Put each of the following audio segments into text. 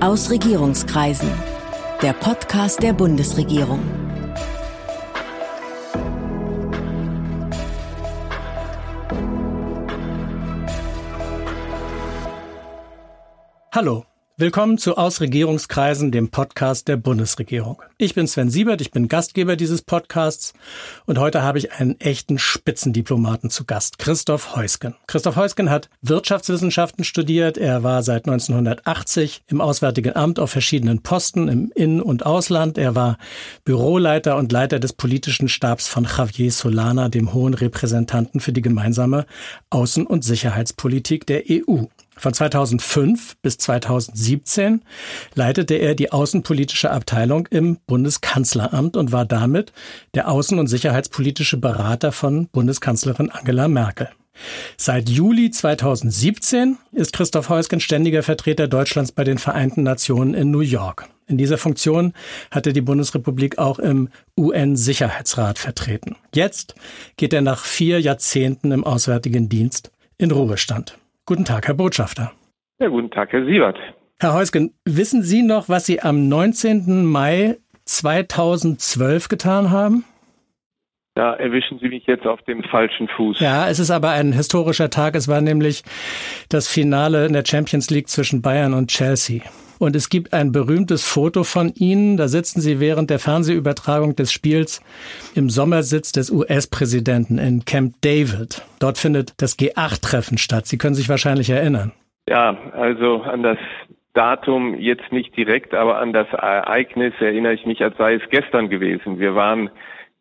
Aus Regierungskreisen. Der Podcast der Bundesregierung. Hallo. Willkommen zu Aus Regierungskreisen, dem Podcast der Bundesregierung. Ich bin Sven Siebert, ich bin Gastgeber dieses Podcasts und heute habe ich einen echten Spitzendiplomaten zu Gast, Christoph Heusgen. Christoph Heusgen hat Wirtschaftswissenschaften studiert, er war seit 1980 im Auswärtigen Amt auf verschiedenen Posten im In- und Ausland, er war Büroleiter und Leiter des politischen Stabs von Javier Solana, dem hohen Repräsentanten für die gemeinsame Außen- und Sicherheitspolitik der EU. Von 2005 bis 2017 leitete er die außenpolitische Abteilung im Bundeskanzleramt und war damit der außen- und sicherheitspolitische Berater von Bundeskanzlerin Angela Merkel. Seit Juli 2017 ist Christoph Heusgen ständiger Vertreter Deutschlands bei den Vereinten Nationen in New York. In dieser Funktion hat er die Bundesrepublik auch im UN-Sicherheitsrat vertreten. Jetzt geht er nach vier Jahrzehnten im Auswärtigen Dienst in Ruhestand. Guten Tag, Herr Botschafter. Ja, guten Tag, Herr Siebert. Herr Heusgen, wissen Sie noch, was Sie am 19. Mai 2012 getan haben? Da erwischen Sie mich jetzt auf dem falschen Fuß. Ja, es ist aber ein historischer Tag. Es war nämlich das Finale in der Champions League zwischen Bayern und Chelsea. Und es gibt ein berühmtes Foto von Ihnen. Da sitzen Sie während der Fernsehübertragung des Spiels im Sommersitz des US-Präsidenten in Camp David. Dort findet das G8-Treffen statt. Sie können sich wahrscheinlich erinnern. Ja, also an das Datum jetzt nicht direkt, aber an das Ereignis erinnere ich mich, als sei es gestern gewesen. Wir waren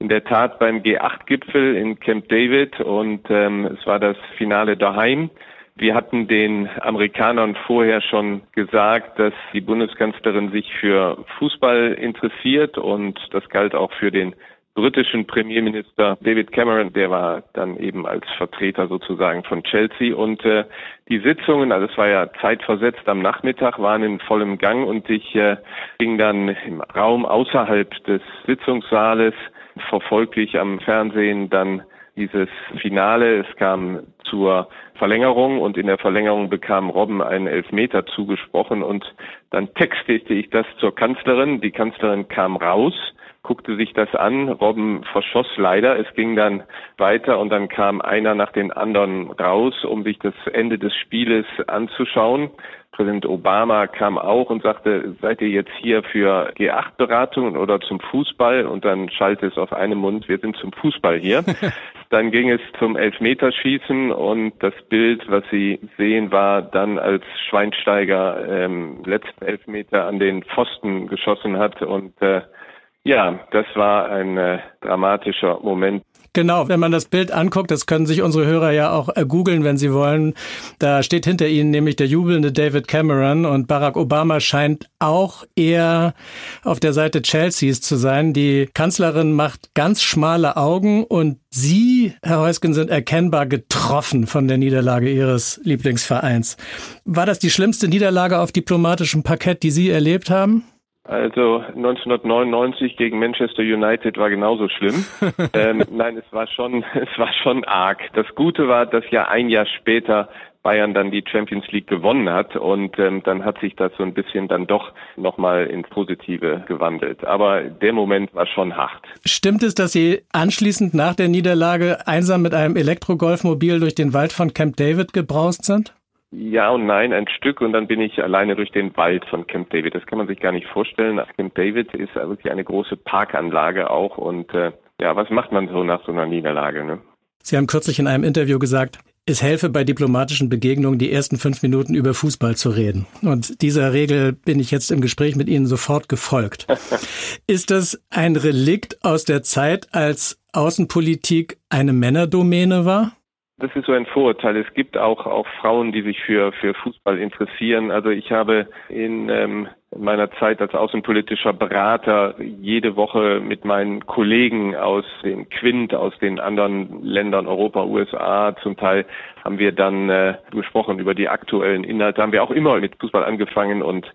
in der Tat beim G8-Gipfel in Camp David und ähm, es war das Finale daheim. Wir hatten den Amerikanern vorher schon gesagt, dass die Bundeskanzlerin sich für Fußball interessiert und das galt auch für den britischen Premierminister David Cameron, der war dann eben als Vertreter sozusagen von Chelsea und äh, die Sitzungen, also es war ja zeitversetzt am Nachmittag, waren in vollem Gang und ich äh, ging dann im Raum außerhalb des Sitzungssaales verfolgte ich am Fernsehen dann dieses Finale. Es kam zur Verlängerung und in der Verlängerung bekam Robben einen Elfmeter zugesprochen und dann textete ich das zur Kanzlerin. Die Kanzlerin kam raus, guckte sich das an. Robben verschoss leider. Es ging dann weiter und dann kam einer nach den anderen raus, um sich das Ende des Spieles anzuschauen. Präsident Obama kam auch und sagte, seid ihr jetzt hier für G8-Beratungen oder zum Fußball? Und dann schallte es auf einen Mund, wir sind zum Fußball hier. dann ging es zum Elfmeterschießen und das Bild, was Sie sehen, war dann, als Schweinsteiger ähm, letzten Elfmeter an den Pfosten geschossen hat. Und äh, ja, das war ein äh, dramatischer Moment. Genau, wenn man das Bild anguckt, das können sich unsere Hörer ja auch äh, googeln, wenn sie wollen. Da steht hinter ihnen nämlich der jubelnde David Cameron und Barack Obama scheint auch eher auf der Seite Chelseas zu sein. Die Kanzlerin macht ganz schmale Augen und Sie, Herr Heusgen, sind erkennbar getroffen von der Niederlage Ihres Lieblingsvereins. War das die schlimmste Niederlage auf diplomatischem Parkett, die Sie erlebt haben? Also 1999 gegen Manchester United war genauso schlimm. ähm, nein, es war schon, es war schon arg. Das Gute war, dass ja ein Jahr später Bayern dann die Champions League gewonnen hat und ähm, dann hat sich das so ein bisschen dann doch nochmal ins Positive gewandelt. Aber der Moment war schon hart. Stimmt es, dass Sie anschließend nach der Niederlage einsam mit einem Elektrogolfmobil durch den Wald von Camp David gebraust sind? Ja und nein, ein Stück und dann bin ich alleine durch den Wald von Camp David. Das kann man sich gar nicht vorstellen. Camp David ist wirklich eine große Parkanlage auch und äh, ja, was macht man so nach so einer Niederlage? Ne? Sie haben kürzlich in einem Interview gesagt, es helfe bei diplomatischen Begegnungen, die ersten fünf Minuten über Fußball zu reden. Und dieser Regel bin ich jetzt im Gespräch mit Ihnen sofort gefolgt. Ist das ein Relikt aus der Zeit, als Außenpolitik eine Männerdomäne war? Das ist so ein Vorurteil. Es gibt auch, auch Frauen, die sich für, für Fußball interessieren. Also ich habe in ähm, meiner Zeit als außenpolitischer Berater jede Woche mit meinen Kollegen aus dem Quint, aus den anderen Ländern Europa, USA zum Teil, haben wir dann äh, gesprochen über die aktuellen Inhalte. Haben wir auch immer mit Fußball angefangen und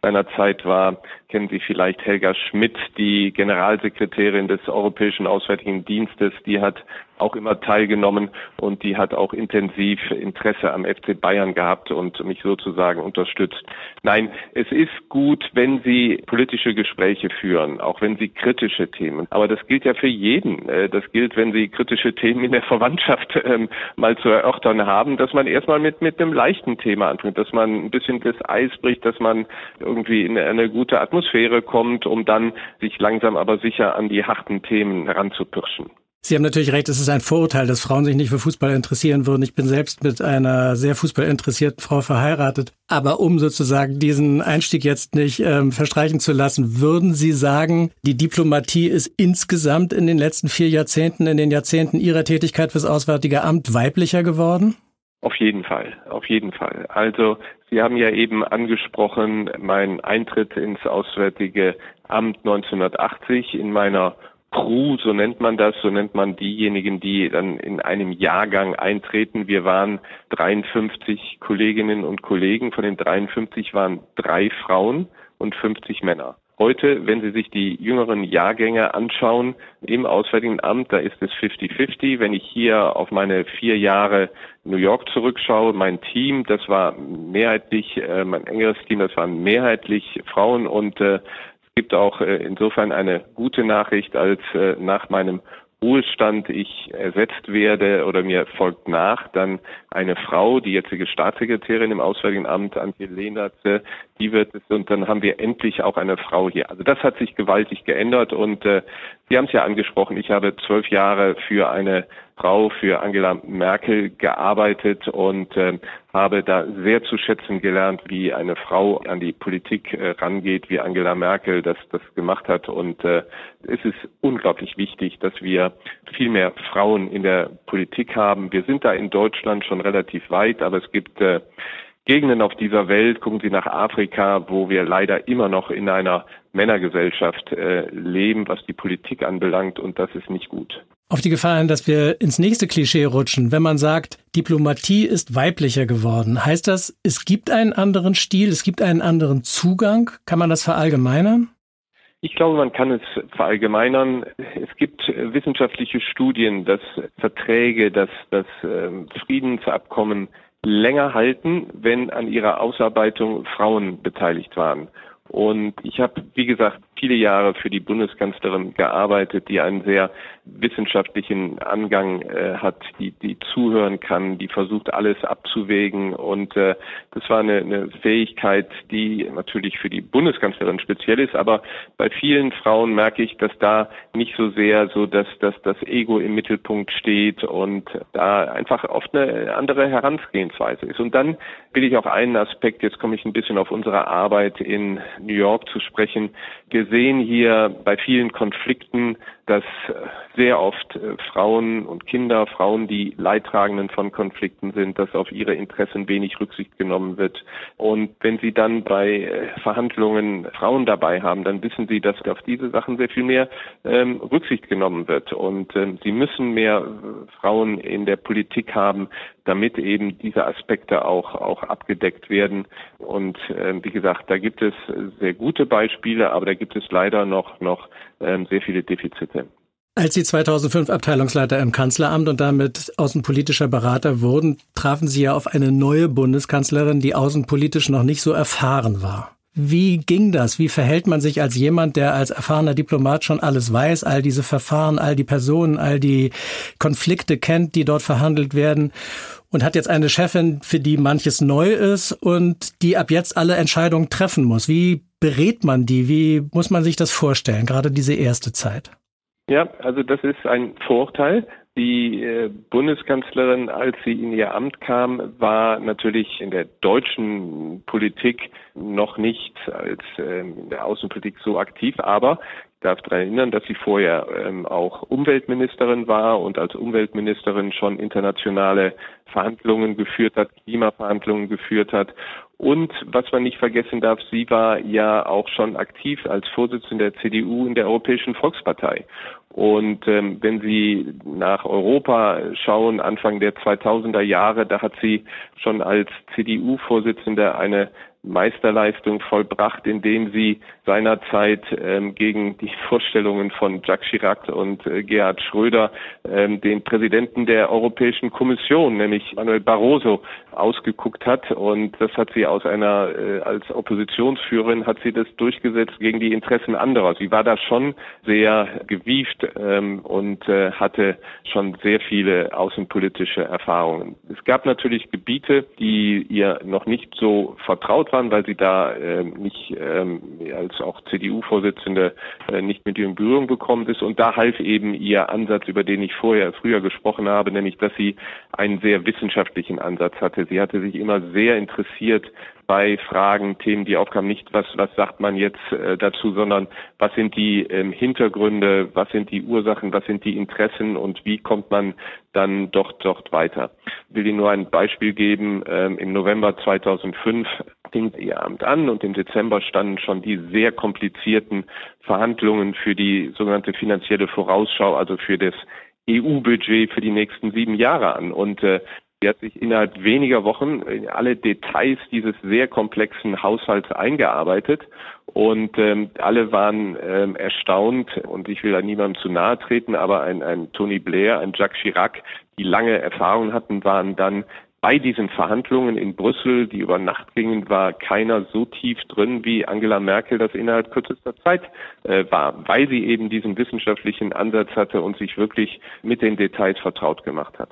seiner Zeit war, kennen Sie vielleicht Helga Schmidt, die Generalsekretärin des Europäischen Auswärtigen Dienstes, die hat auch immer teilgenommen und die hat auch intensiv Interesse am FC Bayern gehabt und mich sozusagen unterstützt. Nein, es ist gut, wenn Sie politische Gespräche führen, auch wenn Sie kritische Themen. Aber das gilt ja für jeden. Äh, das gilt, wenn Sie kritische Themen in der Verwandtschaft ähm, mal zu erörtern haben, dass man erstmal mit, mit einem leichten Thema anfängt, dass man ein bisschen das Eis bricht, dass man irgendwie in eine gute Atmosphäre kommt, um dann sich langsam aber sicher an die harten Themen heranzupirschen. Sie haben natürlich recht, es ist ein Vorurteil, dass Frauen sich nicht für Fußball interessieren würden. Ich bin selbst mit einer sehr fußballinteressierten Frau verheiratet. Aber um sozusagen diesen Einstieg jetzt nicht ähm, verstreichen zu lassen, würden Sie sagen, die Diplomatie ist insgesamt in den letzten vier Jahrzehnten, in den Jahrzehnten Ihrer Tätigkeit fürs Auswärtige Amt weiblicher geworden? Auf jeden Fall, auf jeden Fall. Also Sie haben ja eben angesprochen, mein Eintritt ins Auswärtige Amt 1980 in meiner Crew, so nennt man das, so nennt man diejenigen, die dann in einem Jahrgang eintreten. Wir waren 53 Kolleginnen und Kollegen, von den 53 waren drei Frauen und 50 Männer. Heute, wenn Sie sich die jüngeren Jahrgänge anschauen im Auswärtigen Amt, da ist es 50-50. Wenn ich hier auf meine vier Jahre New York zurückschaue, mein Team, das war mehrheitlich, äh, mein engeres Team, das waren mehrheitlich Frauen und äh, gibt auch äh, insofern eine gute Nachricht, als äh, nach meinem Ruhestand ich ersetzt werde oder mir folgt nach dann eine Frau, die jetzige Staatssekretärin im Auswärtigen Amt, Antje Lehnert, die wird es und dann haben wir endlich auch eine Frau hier. Also das hat sich gewaltig geändert und äh, Sie haben es ja angesprochen, ich habe zwölf Jahre für eine Frau, für Angela Merkel gearbeitet und äh, habe da sehr zu schätzen gelernt, wie eine Frau an die Politik äh, rangeht, wie Angela Merkel das, das gemacht hat. Und äh, es ist unglaublich wichtig, dass wir viel mehr Frauen in der Politik haben. Wir sind da in Deutschland schon relativ weit, aber es gibt äh, Gegenden auf dieser Welt, gucken Sie nach Afrika, wo wir leider immer noch in einer Männergesellschaft äh, leben, was die Politik anbelangt, und das ist nicht gut. Auf die Gefahr hin, dass wir ins nächste Klischee rutschen, wenn man sagt, Diplomatie ist weiblicher geworden, heißt das, es gibt einen anderen Stil, es gibt einen anderen Zugang? Kann man das verallgemeinern? Ich glaube, man kann es verallgemeinern. Es gibt wissenschaftliche Studien, dass Verträge, dass, dass äh, Friedensabkommen länger halten, wenn an ihrer Ausarbeitung Frauen beteiligt waren. Und ich habe, wie gesagt, viele Jahre für die Bundeskanzlerin gearbeitet, die einen sehr wissenschaftlichen Angang äh, hat, die, die zuhören kann, die versucht alles abzuwägen. Und äh, das war eine, eine Fähigkeit, die natürlich für die Bundeskanzlerin speziell ist. Aber bei vielen Frauen merke ich, dass da nicht so sehr so, dass, dass das Ego im Mittelpunkt steht und da einfach oft eine andere Herangehensweise ist. Und dann will ich auch einen Aspekt, jetzt komme ich ein bisschen auf unsere Arbeit in New York zu sprechen. Wir sehen hier bei vielen Konflikten, dass äh, sehr oft äh, Frauen und Kinder, Frauen, die Leidtragenden von Konflikten sind, dass auf ihre Interessen wenig Rücksicht genommen wird. Und wenn Sie dann bei äh, Verhandlungen Frauen dabei haben, dann wissen Sie, dass auf diese Sachen sehr viel mehr ähm, Rücksicht genommen wird. Und ähm, Sie müssen mehr Frauen in der Politik haben, damit eben diese Aspekte auch, auch abgedeckt werden. Und äh, wie gesagt, da gibt es sehr gute Beispiele, aber da gibt es leider noch, noch sehr viele Defizite. Als Sie 2005 Abteilungsleiter im Kanzleramt und damit außenpolitischer Berater wurden, trafen Sie ja auf eine neue Bundeskanzlerin, die außenpolitisch noch nicht so erfahren war. Wie ging das? Wie verhält man sich als jemand, der als erfahrener Diplomat schon alles weiß, all diese Verfahren, all die Personen, all die Konflikte kennt, die dort verhandelt werden und hat jetzt eine Chefin, für die manches neu ist und die ab jetzt alle Entscheidungen treffen muss? Wie berät man die? Wie muss man sich das vorstellen, gerade diese erste Zeit? Ja, also das ist ein Vorteil. Die äh, Bundeskanzlerin, als sie in ihr Amt kam, war natürlich in der deutschen Politik noch nicht als ähm, in der Außenpolitik so aktiv, aber ich darf daran erinnern, dass sie vorher ähm, auch Umweltministerin war und als Umweltministerin schon internationale Verhandlungen geführt hat, Klimaverhandlungen geführt hat. Und was man nicht vergessen darf, sie war ja auch schon aktiv als Vorsitzende der CDU in der Europäischen Volkspartei. Und ähm, wenn Sie nach Europa schauen, Anfang der 2000er Jahre, da hat sie schon als CDU-Vorsitzende eine Meisterleistung vollbracht, indem sie seinerzeit ähm, gegen die Vorstellungen von Jacques Chirac und äh, Gerhard Schröder ähm, den Präsidenten der Europäischen Kommission, nämlich Manuel Barroso, ausgeguckt hat. Und das hat sie aus einer, äh, als Oppositionsführerin hat sie das durchgesetzt gegen die Interessen anderer. Sie war da schon sehr gewieft ähm, und äh, hatte schon sehr viele außenpolitische Erfahrungen. Es gab natürlich Gebiete, die ihr noch nicht so vertraut waren, weil sie da äh, nicht ähm, als auch CDU-Vorsitzende äh, nicht mit ihr in Berührung gekommen ist. Und da half eben ihr Ansatz, über den ich vorher früher gesprochen habe, nämlich dass sie einen sehr wissenschaftlichen Ansatz hatte. Sie hatte sich immer sehr interessiert bei Fragen, Themen, die aufkamen, nicht was, was sagt man jetzt äh, dazu, sondern was sind die ähm, Hintergründe, was sind die Ursachen, was sind die Interessen und wie kommt man dann doch dort weiter. Ich will Ihnen nur ein Beispiel geben. Ähm, Im November 2005 fing Ihr Amt an und im Dezember standen schon die sehr komplizierten Verhandlungen für die sogenannte finanzielle Vorausschau, also für das EU-Budget für die nächsten sieben Jahre an. Und äh, Sie hat sich innerhalb weniger Wochen in alle Details dieses sehr komplexen Haushalts eingearbeitet und ähm, alle waren ähm, erstaunt und ich will da niemandem zu nahe treten, aber ein, ein Tony Blair, ein Jacques Chirac, die lange Erfahrung hatten, waren dann bei diesen Verhandlungen in Brüssel, die über Nacht gingen, war keiner so tief drin, wie Angela Merkel das innerhalb kürzester Zeit äh, war, weil sie eben diesen wissenschaftlichen Ansatz hatte und sich wirklich mit den Details vertraut gemacht hat.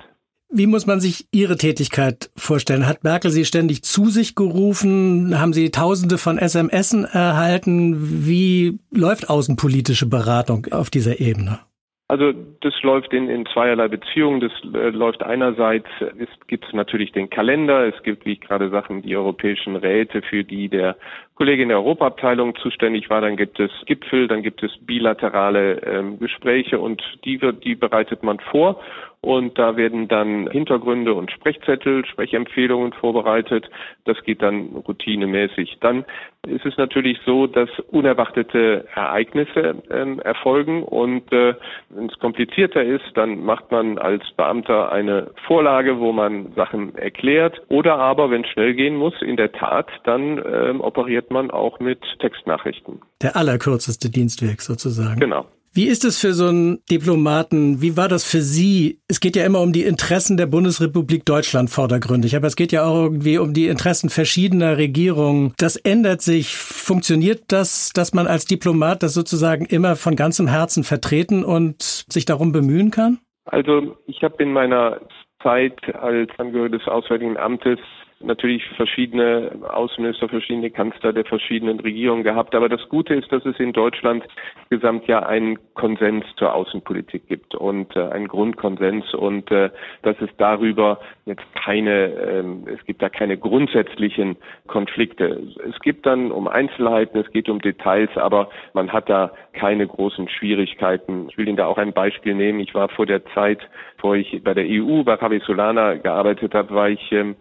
Wie muss man sich Ihre Tätigkeit vorstellen? Hat Merkel Sie ständig zu sich gerufen? Haben Sie Tausende von SMS erhalten? Wie läuft außenpolitische Beratung auf dieser Ebene? Also das läuft in, in zweierlei Beziehungen. Das äh, läuft einerseits, es gibt natürlich den Kalender, es gibt, wie ich gerade sagte, die europäischen Räte, für die der Kollege in der Europaabteilung zuständig war. Dann gibt es Gipfel, dann gibt es bilaterale ähm, Gespräche und die, wird, die bereitet man vor und da werden dann Hintergründe und Sprechzettel, Sprechempfehlungen vorbereitet. Das geht dann routinemäßig. Dann ist es natürlich so, dass unerwartete Ereignisse ähm, erfolgen und äh, wenn es komplizierter ist, dann macht man als Beamter eine Vorlage, wo man Sachen erklärt oder aber, wenn es schnell gehen muss, in der Tat, dann ähm, operiert man auch mit Textnachrichten. Der allerkürzeste Dienstweg sozusagen. Genau. Wie ist es für so einen Diplomaten? Wie war das für Sie? Es geht ja immer um die Interessen der Bundesrepublik Deutschland vordergründig, aber es geht ja auch irgendwie um die Interessen verschiedener Regierungen. Das ändert sich. Funktioniert das, dass man als Diplomat das sozusagen immer von ganzem Herzen vertreten und sich darum bemühen kann? Also ich habe in meiner Zeit als Angehöriger des Auswärtigen Amtes natürlich verschiedene Außenminister, verschiedene Kanzler der verschiedenen Regierungen gehabt. Aber das Gute ist, dass es in Deutschland insgesamt ja einen Konsens zur Außenpolitik gibt und äh, einen Grundkonsens und äh, dass es darüber jetzt keine, ähm, es gibt da keine grundsätzlichen Konflikte. Es gibt dann um Einzelheiten, es geht um Details, aber man hat da keine großen Schwierigkeiten. Ich will Ihnen da auch ein Beispiel nehmen. Ich war vor der Zeit, bevor ich bei der EU bei Javi Solana gearbeitet habe, war ich ähm,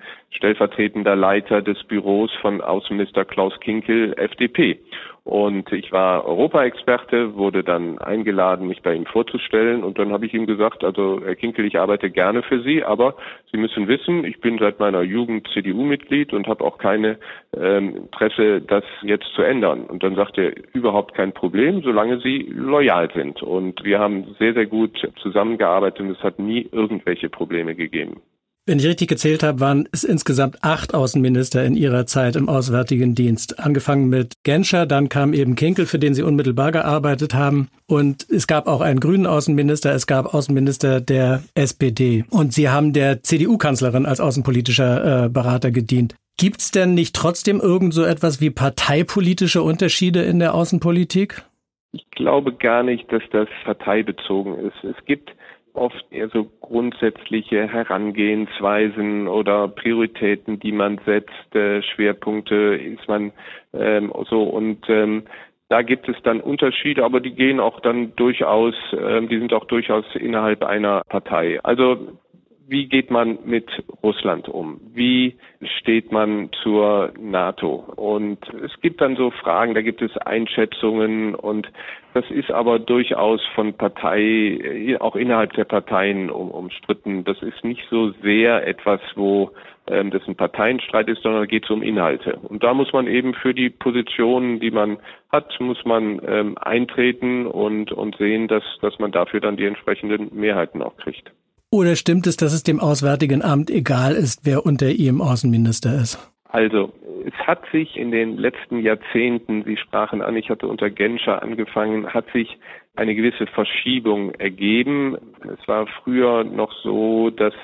stellvertretender Leiter des Büros von Außenminister Klaus Kinkel, FDP. Und ich war Europaexperte, wurde dann eingeladen, mich bei ihm vorzustellen. Und dann habe ich ihm gesagt, also Herr Kinkel, ich arbeite gerne für Sie, aber Sie müssen wissen, ich bin seit meiner Jugend CDU-Mitglied und habe auch keine ähm, Interesse, das jetzt zu ändern. Und dann sagte er, überhaupt kein Problem, solange Sie loyal sind. Und wir haben sehr, sehr gut zusammengearbeitet und es hat nie irgendwelche Probleme gegeben. Wenn ich richtig gezählt habe, waren es insgesamt acht Außenminister in ihrer Zeit im Auswärtigen Dienst. Angefangen mit Genscher, dann kam eben Kinkel, für den sie unmittelbar gearbeitet haben. Und es gab auch einen grünen Außenminister, es gab Außenminister der SPD. Und sie haben der CDU-Kanzlerin als außenpolitischer äh, Berater gedient. Gibt es denn nicht trotzdem irgend so etwas wie parteipolitische Unterschiede in der Außenpolitik? Ich glaube gar nicht, dass das parteibezogen ist. Es gibt oft eher so grundsätzliche Herangehensweisen oder Prioritäten, die man setzt, äh, Schwerpunkte ist man ähm, so und ähm, da gibt es dann Unterschiede, aber die gehen auch dann durchaus, äh, die sind auch durchaus innerhalb einer Partei. Also wie geht man mit Russland um? Wie steht man zur NATO? Und es gibt dann so Fragen, da gibt es Einschätzungen und das ist aber durchaus von Partei, auch innerhalb der Parteien um, umstritten. Das ist nicht so sehr etwas, wo ähm, das ein Parteienstreit ist, sondern geht es um Inhalte. Und da muss man eben für die Positionen, die man hat, muss man ähm, eintreten und, und sehen, dass, dass man dafür dann die entsprechenden Mehrheiten auch kriegt. Oder stimmt es, dass es dem Auswärtigen Amt egal ist, wer unter ihm Außenminister ist? Also, es hat sich in den letzten Jahrzehnten, Sie sprachen an, ich hatte unter Genscher angefangen, hat sich eine gewisse Verschiebung ergeben. Es war früher noch so, dass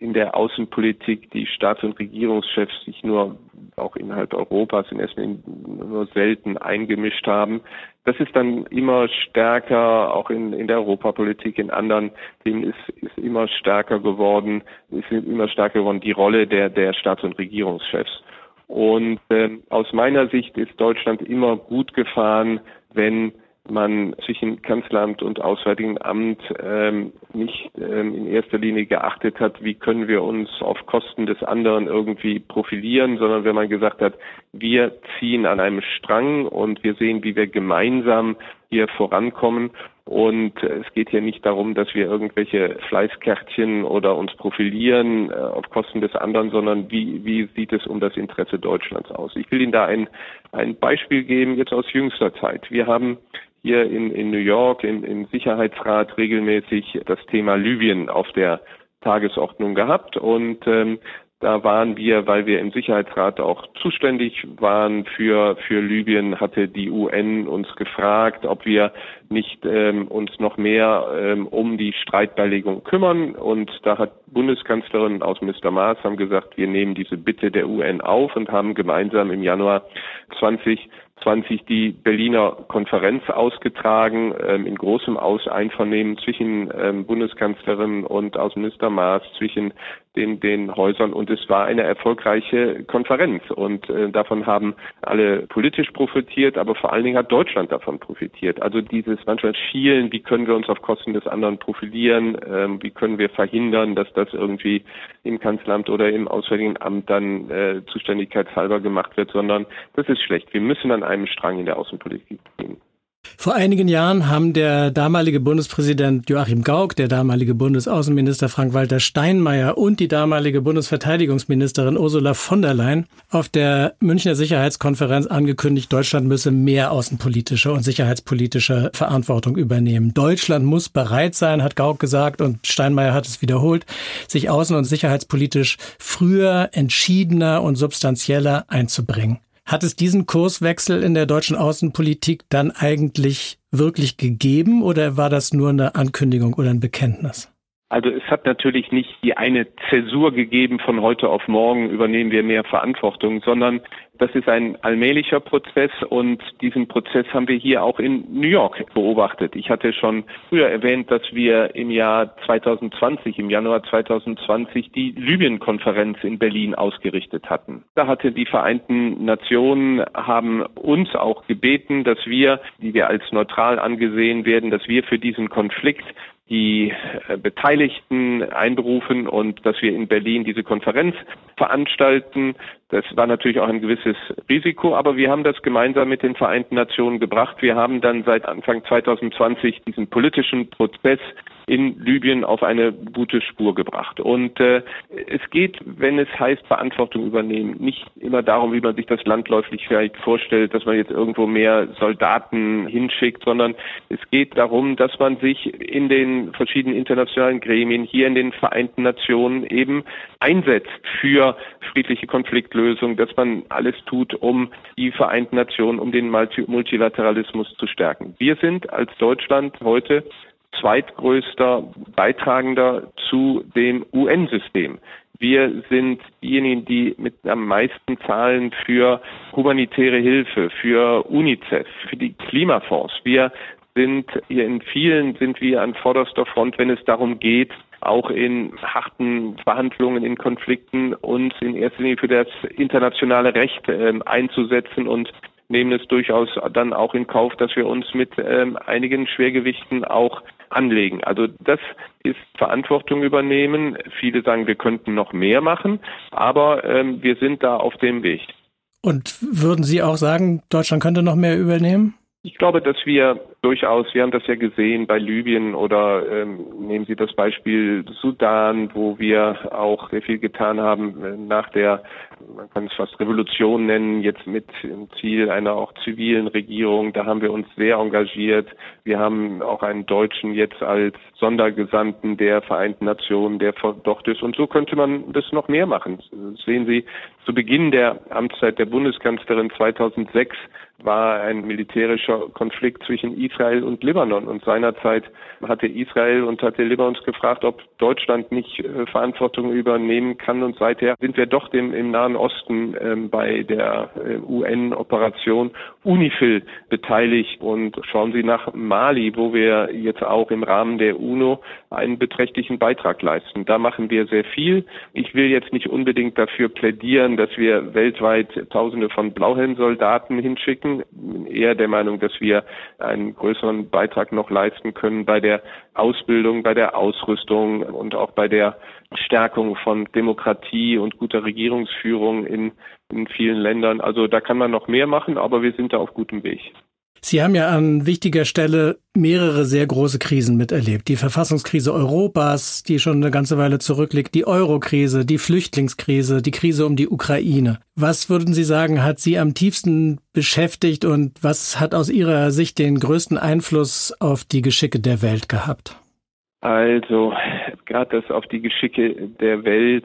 in der Außenpolitik die Staats- und Regierungschefs sich nur auch innerhalb Europas in ersten nur selten eingemischt haben. Das ist dann immer stärker, auch in, in der Europapolitik, in anderen Themen ist, ist immer stärker geworden, ist immer stärker geworden die Rolle der, der Staats- und Regierungschefs. Und äh, aus meiner Sicht ist Deutschland immer gut gefahren, wenn man zwischen Kanzleramt und Auswärtigen Amt ähm, nicht ähm, in erster Linie geachtet hat, wie können wir uns auf Kosten des anderen irgendwie profilieren, sondern wenn man gesagt hat, wir ziehen an einem Strang und wir sehen, wie wir gemeinsam hier vorankommen. Und es geht hier nicht darum, dass wir irgendwelche Fleißkärtchen oder uns profilieren äh, auf Kosten des anderen, sondern wie, wie sieht es um das Interesse Deutschlands aus? Ich will Ihnen da ein, ein Beispiel geben, jetzt aus jüngster Zeit. Wir haben hier in, in New York im, im Sicherheitsrat regelmäßig das Thema Libyen auf der Tagesordnung gehabt und ähm, da waren wir, weil wir im Sicherheitsrat auch zuständig waren für, für Libyen, hatte die UN uns gefragt, ob wir nicht ähm, uns noch mehr ähm, um die Streitbeilegung kümmern. Und da hat Bundeskanzlerin und Außenminister Maas haben gesagt, wir nehmen diese Bitte der UN auf und haben gemeinsam im Januar 20 20 die Berliner Konferenz ausgetragen, ähm, in großem Aus Einvernehmen zwischen ähm, Bundeskanzlerin und Außenminister Maas, zwischen den, den Häusern und es war eine erfolgreiche Konferenz und äh, davon haben alle politisch profitiert, aber vor allen Dingen hat Deutschland davon profitiert. Also dieses manchmal Schielen, wie können wir uns auf Kosten des anderen profilieren, ähm, wie können wir verhindern, dass das irgendwie im Kanzleramt oder im Auswärtigen Amt dann äh, zuständigkeitshalber gemacht wird, sondern das ist schlecht. Wir müssen an einem Strang in der Außenpolitik ziehen. Vor einigen Jahren haben der damalige Bundespräsident Joachim Gauck, der damalige Bundesaußenminister Frank-Walter Steinmeier und die damalige Bundesverteidigungsministerin Ursula von der Leyen auf der Münchner Sicherheitskonferenz angekündigt, Deutschland müsse mehr außenpolitische und sicherheitspolitische Verantwortung übernehmen. Deutschland muss bereit sein, hat Gauck gesagt und Steinmeier hat es wiederholt, sich außen- und sicherheitspolitisch früher, entschiedener und substanzieller einzubringen. Hat es diesen Kurswechsel in der deutschen Außenpolitik dann eigentlich wirklich gegeben oder war das nur eine Ankündigung oder ein Bekenntnis? Also es hat natürlich nicht die eine Zäsur gegeben, von heute auf morgen übernehmen wir mehr Verantwortung, sondern das ist ein allmählicher Prozess und diesen Prozess haben wir hier auch in New York beobachtet. Ich hatte schon früher erwähnt, dass wir im Jahr 2020, im Januar 2020 die Libyen-Konferenz in Berlin ausgerichtet hatten. Da hatte die Vereinten Nationen haben uns auch gebeten, dass wir, die wir als neutral angesehen werden, dass wir für diesen Konflikt die äh, Beteiligten einberufen und dass wir in Berlin diese Konferenz veranstalten. Das war natürlich auch ein gewisses Risiko, aber wir haben das gemeinsam mit den Vereinten Nationen gebracht. Wir haben dann seit Anfang 2020 diesen politischen Prozess in Libyen auf eine gute Spur gebracht. Und äh, es geht, wenn es heißt Verantwortung übernehmen, nicht immer darum, wie man sich das landläufig vielleicht vorstellt, dass man jetzt irgendwo mehr Soldaten hinschickt, sondern es geht darum, dass man sich in den verschiedenen internationalen Gremien, hier in den Vereinten Nationen eben einsetzt für friedliche Konfliktlösung, dass man alles tut, um die Vereinten Nationen, um den Multilateralismus zu stärken. Wir sind als Deutschland heute zweitgrößter Beitragender zu dem UN-System. Wir sind diejenigen, die mit am meisten zahlen für humanitäre Hilfe, für UNICEF, für die Klimafonds. Wir sind hier in vielen sind wir an vorderster Front, wenn es darum geht, auch in harten Verhandlungen, in Konflikten uns in erster Linie für das internationale Recht äh, einzusetzen und nehmen es durchaus dann auch in Kauf, dass wir uns mit ähm, einigen Schwergewichten auch anlegen. Also das ist Verantwortung übernehmen. Viele sagen, wir könnten noch mehr machen, aber ähm, wir sind da auf dem Weg. Und würden Sie auch sagen, Deutschland könnte noch mehr übernehmen? Ich glaube, dass wir durchaus, wir haben das ja gesehen bei Libyen oder ähm, nehmen Sie das Beispiel Sudan, wo wir auch sehr viel getan haben äh, nach der, man kann es fast Revolution nennen, jetzt mit dem Ziel einer auch zivilen Regierung. Da haben wir uns sehr engagiert. Wir haben auch einen Deutschen jetzt als Sondergesandten der Vereinten Nationen, der dort ist. Und so könnte man das noch mehr machen. Sehen Sie, zu Beginn der Amtszeit der Bundeskanzlerin 2006 war ein militärischer Konflikt zwischen Israel und Libanon. Und seinerzeit hatte Israel und hatte Libanon gefragt, ob Deutschland nicht äh, Verantwortung übernehmen kann. Und seither sind wir doch dem, im Nahen Osten äh, bei der äh, UN-Operation UNIFIL beteiligt. Und schauen Sie nach Mali, wo wir jetzt auch im Rahmen der UNO einen beträchtlichen Beitrag leisten. Da machen wir sehr viel. Ich will jetzt nicht unbedingt dafür plädieren, dass wir weltweit Tausende von Blauhelmsoldaten hinschicken. Bin eher der Meinung, dass wir einen größeren Beitrag noch leisten können bei der Ausbildung, bei der Ausrüstung und auch bei der Stärkung von Demokratie und guter Regierungsführung in, in vielen Ländern. Also da kann man noch mehr machen, aber wir sind da auf gutem Weg. Sie haben ja an wichtiger Stelle mehrere sehr große Krisen miterlebt. Die Verfassungskrise Europas, die schon eine ganze Weile zurückliegt, die Eurokrise, die Flüchtlingskrise, die Krise um die Ukraine. Was würden Sie sagen, hat Sie am tiefsten beschäftigt und was hat aus Ihrer Sicht den größten Einfluss auf die Geschicke der Welt gehabt? Also, gerade das auf die Geschicke der Welt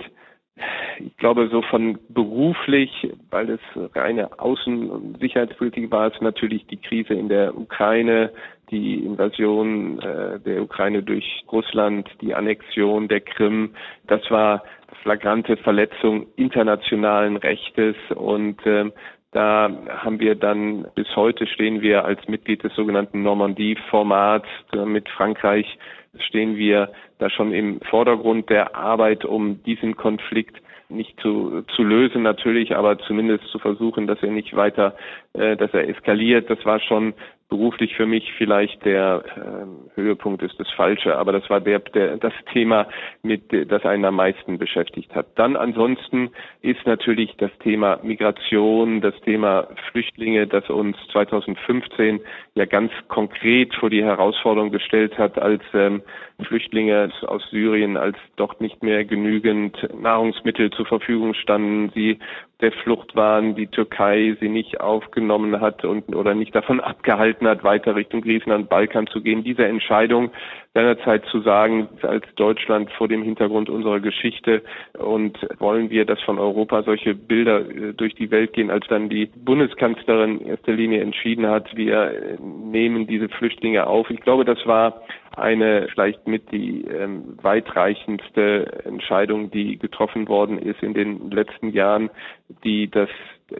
ich glaube, so von beruflich, weil es reine Außen- und Sicherheitspolitik war, ist natürlich die Krise in der Ukraine, die Invasion äh, der Ukraine durch Russland, die Annexion der Krim. Das war flagrante Verletzung internationalen Rechtes und äh, da haben wir dann bis heute stehen wir als Mitglied des sogenannten Normandie-Formats äh, mit Frankreich stehen wir da schon im Vordergrund der Arbeit, um diesen Konflikt nicht zu, zu lösen natürlich, aber zumindest zu versuchen, dass er nicht weiter, äh, dass er eskaliert. Das war schon beruflich für mich vielleicht der äh, Höhepunkt ist das Falsche, aber das war der, der das Thema, mit das einen am meisten beschäftigt hat. Dann ansonsten ist natürlich das Thema Migration, das Thema Flüchtlinge, das uns 2015 ja ganz konkret vor die Herausforderung gestellt hat, als ähm, Flüchtlinge aus Syrien, als dort nicht mehr genügend Nahrungsmittel zur Verfügung standen, sie der Flucht waren, die Türkei sie nicht aufgenommen hat und oder nicht davon abgehalten hat, weiter Richtung Griechenland, Balkan zu gehen. Diese Entscheidung seinerzeit zu sagen, als Deutschland vor dem Hintergrund unserer Geschichte und wollen wir, dass von Europa solche Bilder äh, durch die Welt gehen, als dann die Bundeskanzlerin in erster Linie entschieden hat, wir äh, nehmen diese Flüchtlinge auf. Ich glaube, das war eine vielleicht mit die ähm, weitreichendste Entscheidung, die getroffen worden ist in den letzten Jahren, die das,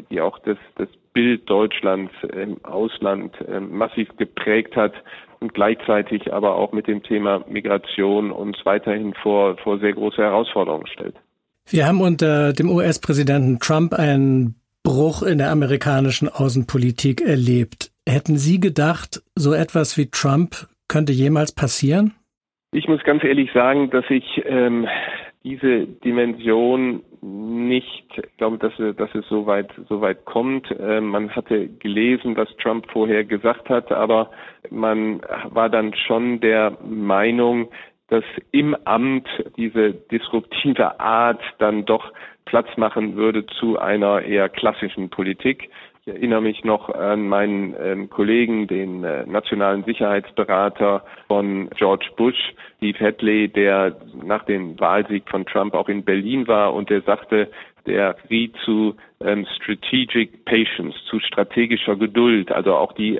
die auch das, das Bild Deutschlands im Ausland äh, massiv geprägt hat und gleichzeitig aber auch mit dem Thema Migration uns weiterhin vor, vor sehr große Herausforderungen stellt. Wir haben unter dem US-Präsidenten Trump einen Bruch in der amerikanischen Außenpolitik erlebt. Hätten Sie gedacht, so etwas wie Trump könnte jemals passieren? Ich muss ganz ehrlich sagen, dass ich ähm, diese Dimension nicht, ich glaube, dass, dass es so weit, so weit kommt. Äh, man hatte gelesen, was Trump vorher gesagt hat, aber man war dann schon der Meinung, dass im Amt diese disruptive Art dann doch Platz machen würde zu einer eher klassischen Politik. Ich erinnere mich noch an meinen ähm, Kollegen, den äh, nationalen Sicherheitsberater von George Bush, Steve Hadley, der nach dem Wahlsieg von Trump auch in Berlin war und der sagte, der riet zu ähm, Strategic Patience, zu strategischer Geduld. Also auch die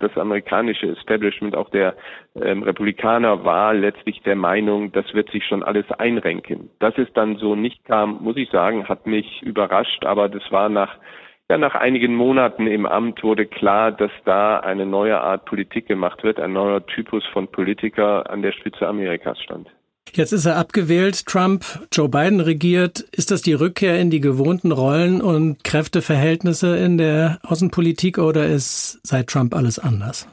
das amerikanische Establishment, auch der ähm, Republikaner war letztlich der Meinung, das wird sich schon alles einrenken. Dass es dann so nicht kam, muss ich sagen, hat mich überrascht, aber das war nach ja, nach einigen Monaten im Amt wurde klar, dass da eine neue Art Politik gemacht wird, ein neuer Typus von Politiker an der Spitze Amerikas stand. Jetzt ist er abgewählt, Trump, Joe Biden regiert. Ist das die Rückkehr in die gewohnten Rollen und Kräfteverhältnisse in der Außenpolitik oder ist seit Trump alles anders?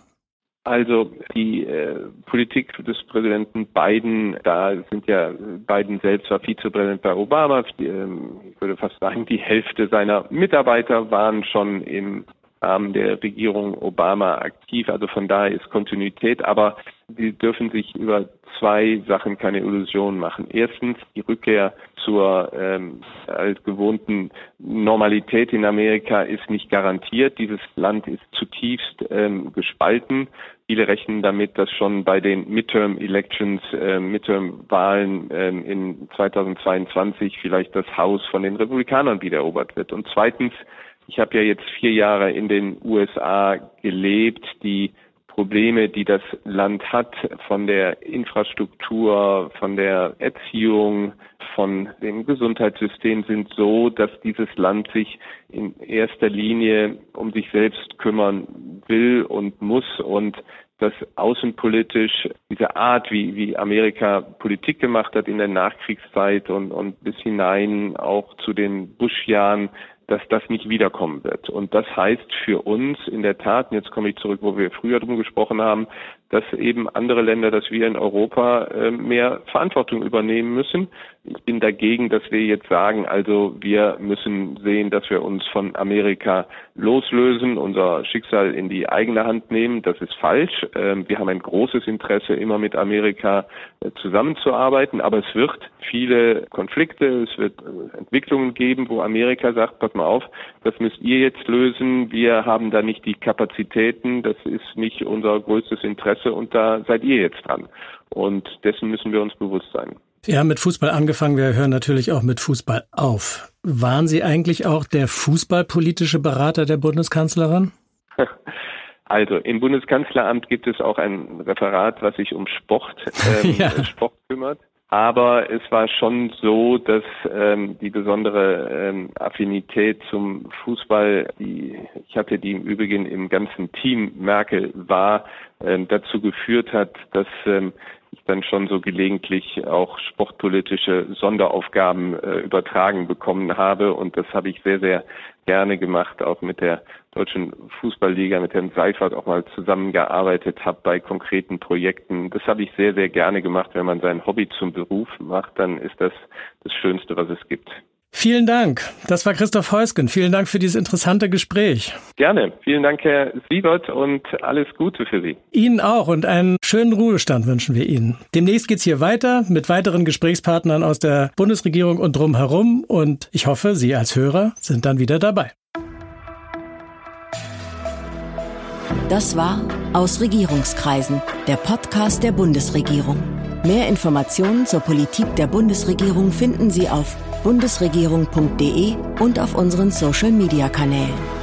Also die äh, Politik des Präsidenten Biden, da sind ja Biden selbst war Vizepräsident bei Obama. Die, äh, ich würde fast sagen, die Hälfte seiner Mitarbeiter waren schon im Rahmen der Regierung Obama aktiv. Also von daher ist Kontinuität. Aber Sie dürfen sich über zwei Sachen keine Illusionen machen. Erstens die Rückkehr zur ähm, altgewohnten Normalität in Amerika ist nicht garantiert. Dieses Land ist zutiefst ähm, gespalten. Viele rechnen damit, dass schon bei den Midterm Elections, äh, Midterm Wahlen äh, in 2022 vielleicht das Haus von den Republikanern wiedererobert wird. Und zweitens, ich habe ja jetzt vier Jahre in den USA gelebt, die Probleme, die das Land hat, von der Infrastruktur, von der Erziehung, von dem Gesundheitssystem sind so, dass dieses Land sich in erster Linie um sich selbst kümmern will und muss und dass außenpolitisch diese Art, wie, wie Amerika Politik gemacht hat in der Nachkriegszeit und, und bis hinein auch zu den Bush-Jahren, dass das nicht wiederkommen wird. Und das heißt für uns in der Tat, und jetzt komme ich zurück, wo wir früher drum gesprochen haben, dass eben andere Länder, dass wir in Europa äh, mehr Verantwortung übernehmen müssen. Ich bin dagegen, dass wir jetzt sagen, also wir müssen sehen, dass wir uns von Amerika loslösen, unser Schicksal in die eigene Hand nehmen. Das ist falsch. Ähm, wir haben ein großes Interesse, immer mit Amerika äh, zusammenzuarbeiten, aber es wird viele Konflikte, es wird äh, Entwicklungen geben, wo Amerika sagt, pass mal auf, das müsst ihr jetzt lösen. Wir haben da nicht die Kapazitäten. Das ist nicht unser größtes Interesse Interesse und da seid ihr jetzt dran. Und dessen müssen wir uns bewusst sein. Wir haben mit Fußball angefangen, wir hören natürlich auch mit Fußball auf. Waren Sie eigentlich auch der fußballpolitische Berater der Bundeskanzlerin? Also im Bundeskanzleramt gibt es auch ein Referat, was sich um Sport, ähm, ja. Sport kümmert. Aber es war schon so, dass ähm, die besondere ähm, Affinität zum Fußball, die ich hatte, die im Übrigen im ganzen Team Merkel war, ähm, dazu geführt hat, dass ähm, dann schon so gelegentlich auch sportpolitische Sonderaufgaben äh, übertragen bekommen habe. Und das habe ich sehr, sehr gerne gemacht, auch mit der Deutschen Fußballliga, mit Herrn Seifert auch mal zusammengearbeitet habe bei konkreten Projekten. Das habe ich sehr, sehr gerne gemacht. Wenn man sein Hobby zum Beruf macht, dann ist das das Schönste, was es gibt. Vielen Dank. Das war Christoph Heusgen. Vielen Dank für dieses interessante Gespräch. Gerne. Vielen Dank, Herr Siebert, und alles Gute für Sie. Ihnen auch und einen schönen Ruhestand wünschen wir Ihnen. Demnächst geht's hier weiter mit weiteren Gesprächspartnern aus der Bundesregierung und drumherum und ich hoffe, Sie als Hörer sind dann wieder dabei. Das war Aus Regierungskreisen, der Podcast der Bundesregierung. Mehr Informationen zur Politik der Bundesregierung finden Sie auf bundesregierung.de und auf unseren Social-Media-Kanälen.